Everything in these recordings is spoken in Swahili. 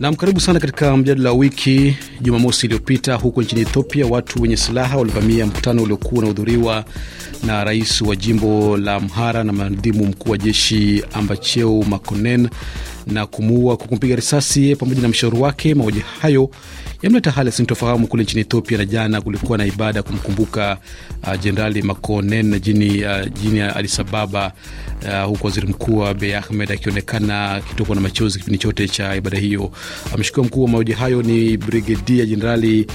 Nam, karibu sana katika mjadala wa wiki. Jumamosi iliyopita huko nchini Ethiopia, watu wenye silaha walivamia mkutano uliokuwa unahudhuriwa na rais wa jimbo la Amhara na mnadhimu mkuu wa jeshi Ambacheu Makonnen na kumuua kwa kumpiga risasi pamoja na mshauri wake. Mauaji hayo yamleta hali sintofahamu kule nchini Ethiopia, na jana kulikuwa na ibada kumkumbuka Jenerali uh, Makonnen jini, uh, jini Addis Ababa, uh, huku waziri mkuu Abiy Ahmed akionekana akitokwa na machozi kipindi chote cha ibada hiyo. Mshukiwa mkuu wa mauaji hayo ni Brigedia Jenerali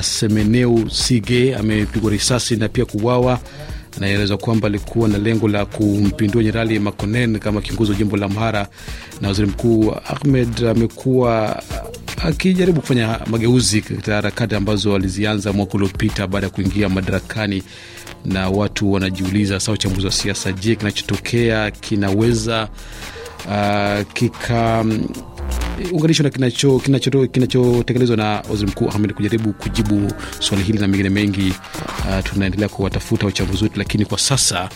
Semeneu Sige, amepigwa risasi na pia kuuawa anaeleza kwamba alikuwa na lengo la kumpindua Jenerali Makonnen kama kiongozi wa jimbo la Amhara, na waziri mkuu Ahmed amekuwa akijaribu kufanya mageuzi katika harakati ambazo alizianza mwaka uliopita baada ya kuingia madarakani, na watu wanajiuliza, sasa, uchambuzi wa siasa, je, kinachotokea kinaweza uh, kika unganishwa na kinachotekelezwa kinacho, kinacho na waziri mkuu Ahmed kujaribu kujibu swali hili na mengine mengi. Uh, tunaendelea kuwatafuta wachambuzi wetu, lakini kwa sasa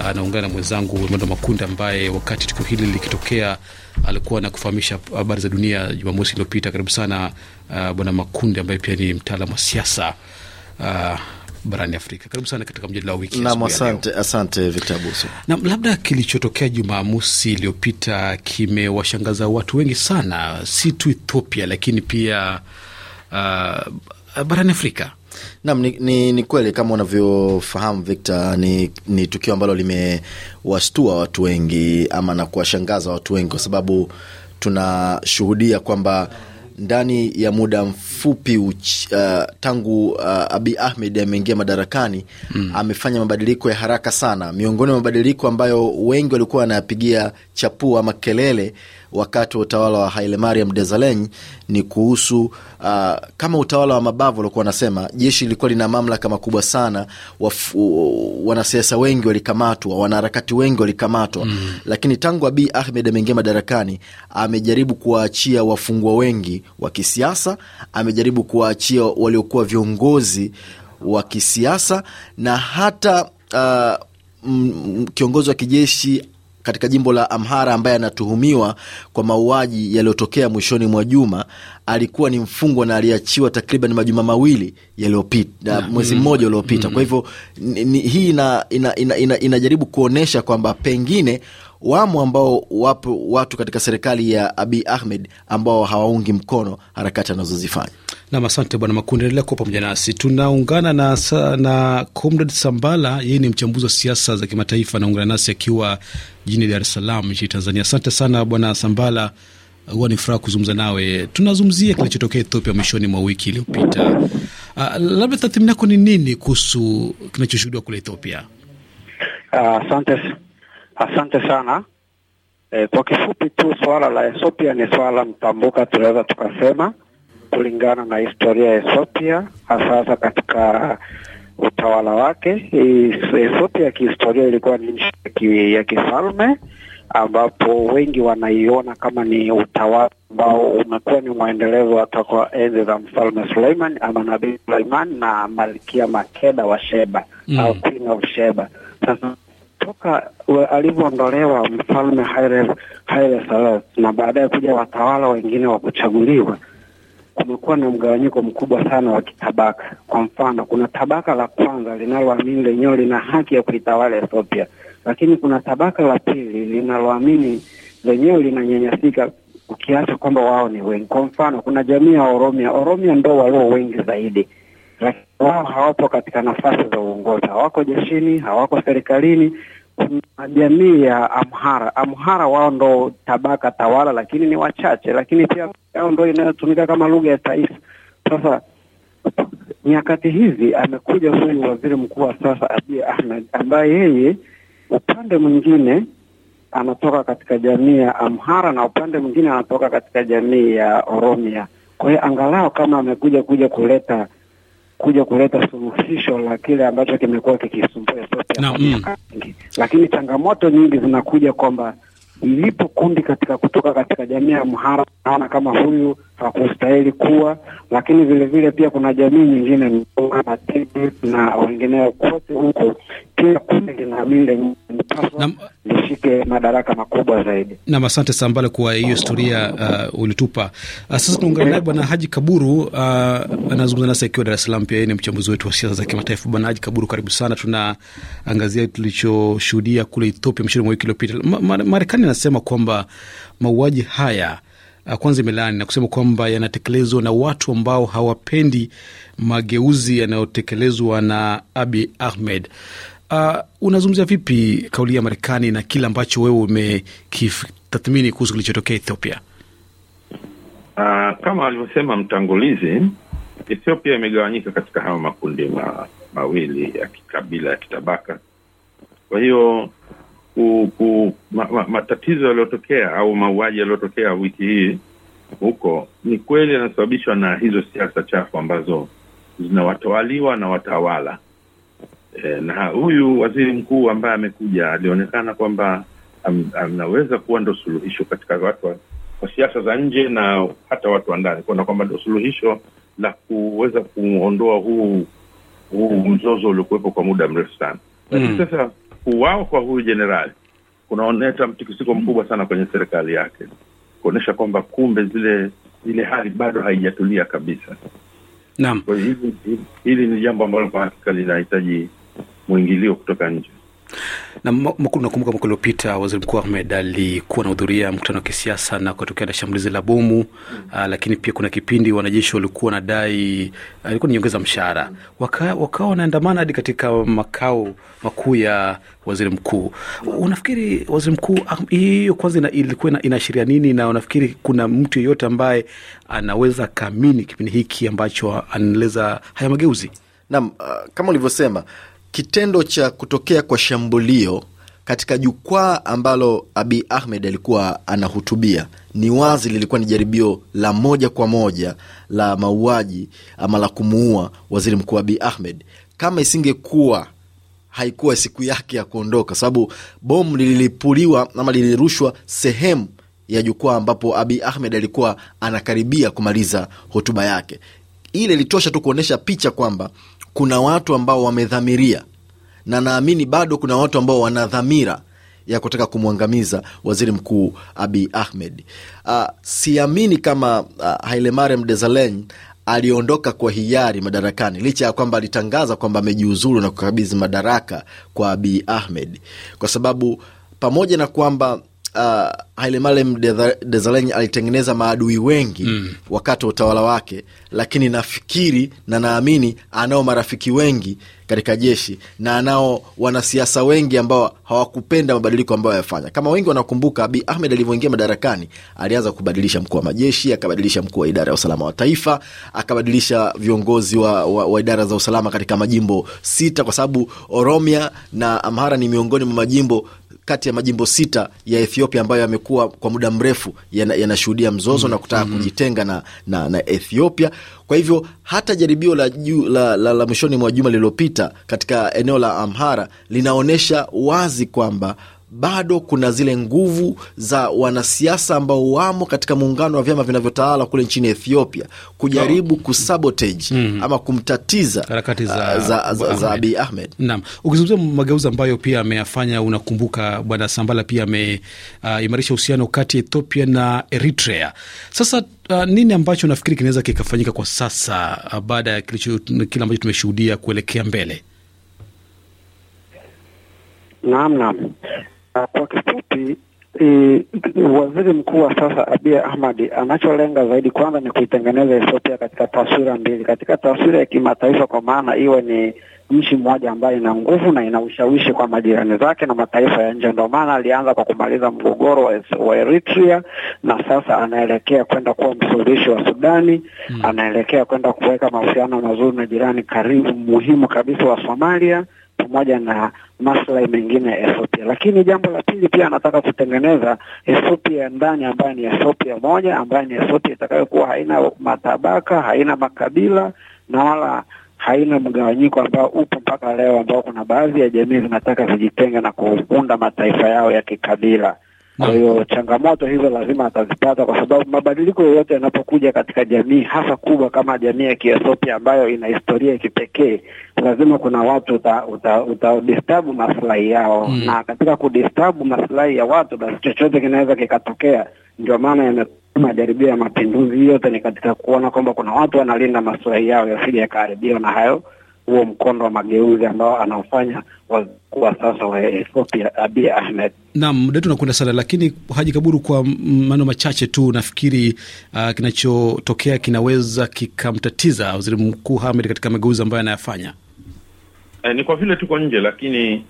uh, naungana na mwenzangu Emmanuel Makunda ambaye wakati tukio hili likitokea alikuwa na kufahamisha habari za dunia Jumamosi iliyopita. Karibu sana uh, bwana Makunda ambaye pia ni mtaalam wa siasa uh, barani Afrika. Karibu sana katika mjadala wa wiki. Naam, asante, asante Victor Abuso. Naam, labda kilichotokea Jumamosi iliyopita kimewashangaza watu wengi sana, si tu Ethiopia lakini pia uh, barani Afrika. Nam, ni, ni, ni kweli kama unavyofahamu Victor, ni, ni tukio ambalo limewashtua watu wengi ama na kuwashangaza watu wengi kwa sababu tunashuhudia kwamba ndani ya muda mfupi uch, uh, tangu uh, Abi Ahmed ameingia madarakani mm. amefanya mabadiliko ya haraka sana. Miongoni mwa mabadiliko ambayo wengi walikuwa wanayapigia chapua ama kelele wakati wa utawala wa Haile Mariam Desalegn ni kuhusu uh, kama utawala wa mabavu walikuwa wanasema jeshi lilikuwa lina mamlaka makubwa sana. Wanasiasa wengi walikamatwa, wanaharakati wengi walikamatwa mm. Lakini tangu Abiy Ahmed ameingia madarakani amejaribu kuwaachia wafungwa wengi wa kisiasa, amejaribu kuwaachia waliokuwa viongozi wa kisiasa na hata uh, kiongozi wa kijeshi katika jimbo la Amhara ambaye anatuhumiwa kwa mauaji yaliyotokea mwishoni mwa juma alikuwa ni mfungwa na aliachiwa takriban majuma mawili yaliyopita, mwezi mmoja uliopita. Kwa hivyo hii ina, ina, ina, ina, inajaribu kuonyesha kwamba pengine wamo ambao wapo watu katika serikali ya Abiy Ahmed ambao hawaungi mkono harakati anazozifanya. Nam, asante bwana Makundi, endelea kuwa pamoja nasi. Tunaungana na, na Comrade Sambala, yeye ni mchambuzi wa siasa za kimataifa, anaungana nasi akiwa jijini Dar es Salaam nchini Tanzania. Asante sana bwana Sambala, huwa ni furaha kuzungumza nawe. Tunazungumzia kinachotokea Ethiopia mwishoni mwa wiki iliyopita. Uh, labda tathmini yako ni nini kuhusu kinachoshuhudiwa kule Ethiopia? Asante uh, asante sana. eh, kwa kifupi tu suala la Ethiopia ni suala mtambuka, tunaweza tukasema kulingana na historia ya Ethiopia hasa katika utawala wake. Ethiopia ya kihistoria ilikuwa ni nchi ya kifalme ambapo wengi wanaiona kama ni utawala ambao umekuwa ni mwendelezo hata kwa enzi za mfalme Suleiman ama Nabii Suleiman na malkia Makeda wa Sheba mm. au Queen of Sheba. Sasa toka alivyoondolewa mfalme Haile Haile Selassie na baadaye kuja watawala wengine wa kuchaguliwa kumekuwa na mgawanyiko mkubwa sana wa kitabaka. Kwa mfano, kuna tabaka la kwanza linaloamini lenyewe lina haki ya kuitawala Ethiopia, lakini kuna tabaka la pili linaloamini lenyewe linanyanyasika, ukiacha kwamba wao ni wengi. Kwa mfano, kuna jamii ya Oromia. Oromia ndo walio wengi zaidi, lakini wao hawapo katika nafasi za uongozi, hawako jeshini, hawako serikalini. Jamii ya Amhara. Amhara wao ndo tabaka tawala, lakini ni wachache, lakini pia yao ndo inayotumika kama lugha ya taifa. Sasa nyakati hizi amekuja huyu waziri mkuu wa sasa Abiy Ahmed, ambaye yeye upande mwingine anatoka katika jamii ya Amhara na upande mwingine anatoka katika jamii ya Oromia. Kwa hiyo angalau kama amekuja kuja kuleta kuja kuleta suluhisho la kile ambacho kimekuwa kikisumbua Ethiopia No, mm. lakini changamoto nyingi zinakuja kwamba ilipo kundi katika kutoka katika jamii ya Mhara naona kama huyu hakustahili kuwa, lakini vile vile pia kuna jamii nyingine Matege na wengineo kote huko, kila kundi linaamini lenye Nam- lishike madaraka makubwa zaidi. Nam, asante Sambale kwa hiyo historia uh, ulitupa. Uh, sasa tunaungana naye Bwana Haji Kaburu uh, anazungumza nasi akiwa Dar es Salaam. Pia yeye ni mchambuzi wetu wa siasa za kimataifa. Bwana Haji Kaburu, karibu sana. Tunaangazia tulichoshuhudia kule Ethiopia mwishoni mwa wiki iliyopita. Ma- Ma- Marekani anasema kwamba mauaji haya uh, kwanza imelaani na kusema kwamba yanatekelezwa na watu ambao hawapendi mageuzi yanayotekelezwa na Abi Ahmed. Uh, unazungumzia vipi kauli ya Marekani na kile ambacho wewe umekitathmini kuhusu kilichotokea Ethiopia? Uh, kama alivyosema mtangulizi, Ethiopia imegawanyika katika hayo makundi ma, mawili ya kikabila ya kitabaka. Kwa hiyo ku, ku, ma, ma, matatizo yaliyotokea au mauaji yaliyotokea wiki hii huko ni kweli yanasababishwa na hizo siasa chafu ambazo zinawatawaliwa na watawala e, na huyu waziri mkuu ambaye amekuja alionekana kwamba am, anaweza kuwa ndo suluhisho katika watu wa, wa siasa za nje na hata watu wa ndani, kuona kwamba ndo suluhisho la kuweza kuondoa huu huu mzozo uliokuwepo kwa muda mrefu sana. Lakini Mm. sasa kuwao kwa huyu jenerali kunaoneta mtikisiko mkubwa sana kwenye serikali yake, kuonyesha kwamba kumbe zile ile hali bado haijatulia kabisa. Naam. Kwa hiyo hili, hili, hili ni jambo ambalo kwa hakika linahitaji mwingilio kutoka nje. Na nakumbuka mwaka uliopita waziri mkuu Ahmed alikuwa anahudhuria mkutano wa kisiasa na kutokea na shambulizi la bomu uh, lakini pia kuna kipindi wanajeshi walikuwa wanadai alikuwa ni nyongeza mshahara, waka- wakawa wanaandamana hadi katika makao makuu ya waziri mkuu. Unafikiri waziri mkuu ah, hiyo kwanza ilikuwa inaashiria nini, na unafikiri kuna mtu yeyote ambaye anaweza kaamini kipindi hiki ambacho anaeleza haya mageuzi? Naam, uh, kama ulivyosema kitendo cha kutokea kwa shambulio katika jukwaa ambalo Abi Ahmed alikuwa anahutubia ni wazi lilikuwa ni jaribio la moja kwa moja la mauaji ama la kumuua waziri mkuu Abi Ahmed. Kama isingekuwa haikuwa siku yake ya kuondoka, sababu bomu lililipuliwa ama lilirushwa sehemu ya jukwaa ambapo Abi Ahmed alikuwa anakaribia kumaliza hotuba yake. Ile ilitosha tu kuonyesha picha kwamba kuna watu ambao wamedhamiria, na naamini bado kuna watu ambao wana dhamira ya kutaka kumwangamiza waziri mkuu Abi Ahmed. Uh, siamini kama uh, Hailemariam Desalegn aliondoka kwa hiari madarakani licha ya kwamba alitangaza kwamba amejiuzulu na kukabidhi madaraka kwa Abi Ahmed, kwa sababu pamoja na kwamba uh, Hailemalem Desalegn alitengeneza maadui wengi mm. wakati wa utawala wake, lakini nafikiri na naamini anao marafiki wengi katika jeshi na anao wanasiasa wengi ambao hawakupenda mabadiliko ambayo yafanya. Kama wengi wanakumbuka, Abi Ahmed alivyoingia madarakani alianza kubadilisha mkuu wa majeshi, akabadilisha mkuu wa idara ya usalama wa taifa, akabadilisha viongozi wa, wa, wa idara za usalama katika majimbo sita, kwa sababu Oromia na Amhara ni miongoni mwa majimbo kati ya majimbo sita ya Ethiopia ambayo yamekuwa kwa muda mrefu yanashuhudia yana mzozo mm, na kutaka mm, kujitenga na, na, na Ethiopia. Kwa hivyo hata jaribio la, la, la, la mwishoni mwa juma lililopita katika eneo la Amhara linaonyesha wazi kwamba bado kuna zile nguvu za wanasiasa ambao wamo katika muungano wa vyama vinavyotawala kule nchini Ethiopia kujaribu no. kusabotage mm, ama kumtatiza harakati za, uh, za, za, za Abiy Ahmed. Naam, ukizungumzia mageuzi ambayo pia ameyafanya, unakumbuka Bwana Sambala pia ameimarisha uh, uhusiano kati ya Ethiopia na Eritrea. Sasa uh, nini ambacho nafikiri kinaweza kikafanyika kwa sasa uh, baada ya kile ambacho tumeshuhudia kuelekea mbele? Naam, naam. Kwa kifupi e, waziri mkuu wa sasa Abiy Ahmed anacholenga zaidi kwanza ni kuitengeneza Ethiopia katika taswira mbili, katika taswira ya kimataifa, kwa maana iwe ni nchi mmoja ambayo ina nguvu na ina ushawishi kwa majirani zake na mataifa ya nje. Ndio maana alianza kwa kumaliza mgogoro wa, wa Eritrea na sasa anaelekea kwenda kuwa msuluhishi wa Sudani mm. Anaelekea kwenda kuweka mahusiano mazuri na jirani karibu muhimu kabisa wa Somalia pamoja na maslahi mengine ya Ethiopia. Lakini jambo la pili pia anataka kutengeneza Ethiopia ndani ambayo ni Ethiopia moja ambayo ni Ethiopia itakayokuwa haina matabaka, haina makabila na wala haina mgawanyiko ambao upo mpaka leo, ambao kuna baadhi ya jamii zinataka zijitenge na kuunda mataifa yao ya kikabila. Kwa hiyo changamoto hizo lazima atazipata, kwa sababu mabadiliko yoyote yanapokuja katika jamii, hasa kubwa kama jamii ya Kiethiopia ambayo ina historia ya kipekee, lazima kuna watu uta, uta, uta disturb maslahi yao mm. na katika kudisturb maslahi ya watu, basi chochote kinaweza kikatokea. Ndio maana yame majaribio ya mapinduzi, yote ni katika kuona kwamba kuna watu wanalinda maslahi yao yasije yakaharibiwa na hayo huo mkondo wa mageuzi ambao anaofanya kuwa sasa wa Ethiopia Abiy Ahmed. Naam, muda wetu unakwenda sana, lakini Haji Kaburu, kwa maneno machache tu, nafikiri uh, kinachotokea kinaweza kikamtatiza waziri mkuu Ahmed katika mageuzi ambayo anayafanya. Eh, ni kwa vile tuko nje, lakini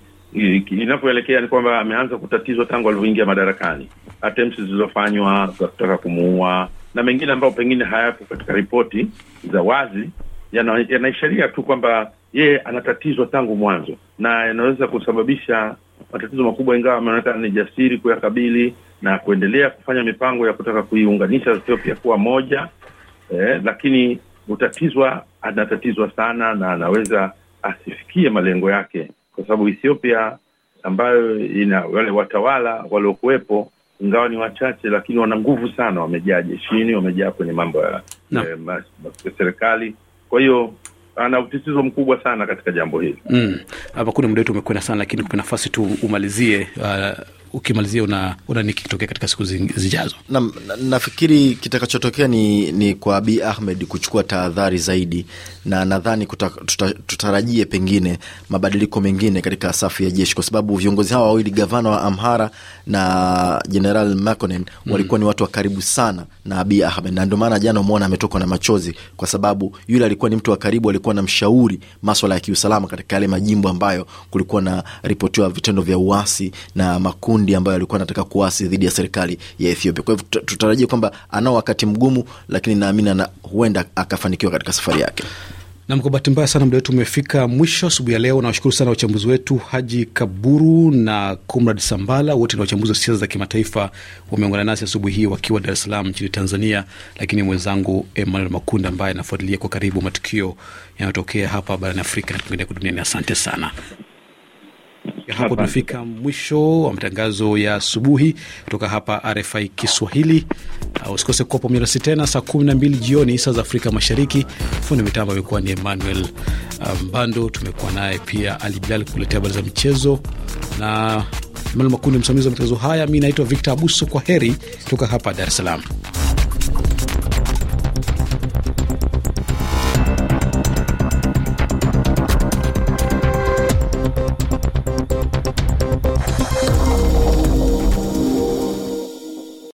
inapoelekea ni kwamba ameanza kutatizwa tangu alivyoingia madarakani, attempts zilizofanywa za kutaka kumuua na mengine ambayo pengine hayapo katika ripoti za wazi yanaisharia yana tu kwamba yeye anatatizwa tangu mwanzo. Na yanaweza kusababisha matatizo makubwa, ingawa ameonekana ni jasiri kuyakabili na kuendelea kufanya mipango ya kutaka kuiunganisha Ethiopia kuwa moja eh, lakini utatizwa, anatatizwa sana na anaweza asifikie malengo yake, kwa sababu Ethiopia ambayo ina wale watawala waliokuwepo ingawa ni wachache, lakini wana nguvu sana, wamejaa jeshini, wamejaa kwenye mambo ya no. eh, serikali kwa hiyo ana utisizo mkubwa sana katika jambo hili mm. Hapa kuna muda wetu umekwenda sana, lakini kwa nafasi tu umalizie uh, ukimalizia una, una nini kikitokea katika siku zijazo? Na, na, nafikiri kitakachotokea ni, ni kwa Abiy Ahmed kuchukua tahadhari zaidi, na nadhani tutarajie pengine mabadiliko mengine katika safu ya jeshi, kwa sababu viongozi hawa wawili, gavana wa Amhara na General Mekonnen mm. ni watu wa karibu sana na Abiy Ahmed, na ndio maana jana umeona ametokwa na machozi, kwa sababu yule alikuwa ni mtu wa karibu, alikuwa na mshauri maswala ya kiusalama katika yale majimbo ambayo kulikuwa na ripotiwa vitendo vya uasi na makundi makundi ambayo alikuwa anataka kuasi dhidi ya serikali ya Ethiopia. Kwa hivyo tutarajia kwamba anao wakati mgumu, lakini naamini na huenda akafanikiwa katika safari yake. Nam, kwa bahati mbaya sana muda wetu umefika mwisho asubuhi ya leo. Nawashukuru sana wachambuzi wetu Haji Kaburu na Comrad Sambala, wote ni wachambuzi wa siasa za kimataifa, wameungana nasi asubuhi hii wakiwa Dar es Salaam nchini Tanzania, lakini mwenzangu Emmanuel Makunda ambaye anafuatilia kwa karibu matukio yanayotokea hapa barani Afrika na kwingineko duniani. Asante sana. Hapo tumefika mwisho wa matangazo ya asubuhi kutoka hapa RFI Kiswahili. Uh, usikose kuwa pamoja nasi tena saa kumi na mbili jioni saa za Afrika Mashariki. Fundi mitambo amekuwa ni Emmanuel Mbando. Um, tumekuwa naye pia Ali Bilal kuletea habari za michezo na Emmanuel Makundi, msimamizi wa matangazo haya. Mi naitwa Victor Abuso. Kwa heri kutoka hapa Dar es Salaam.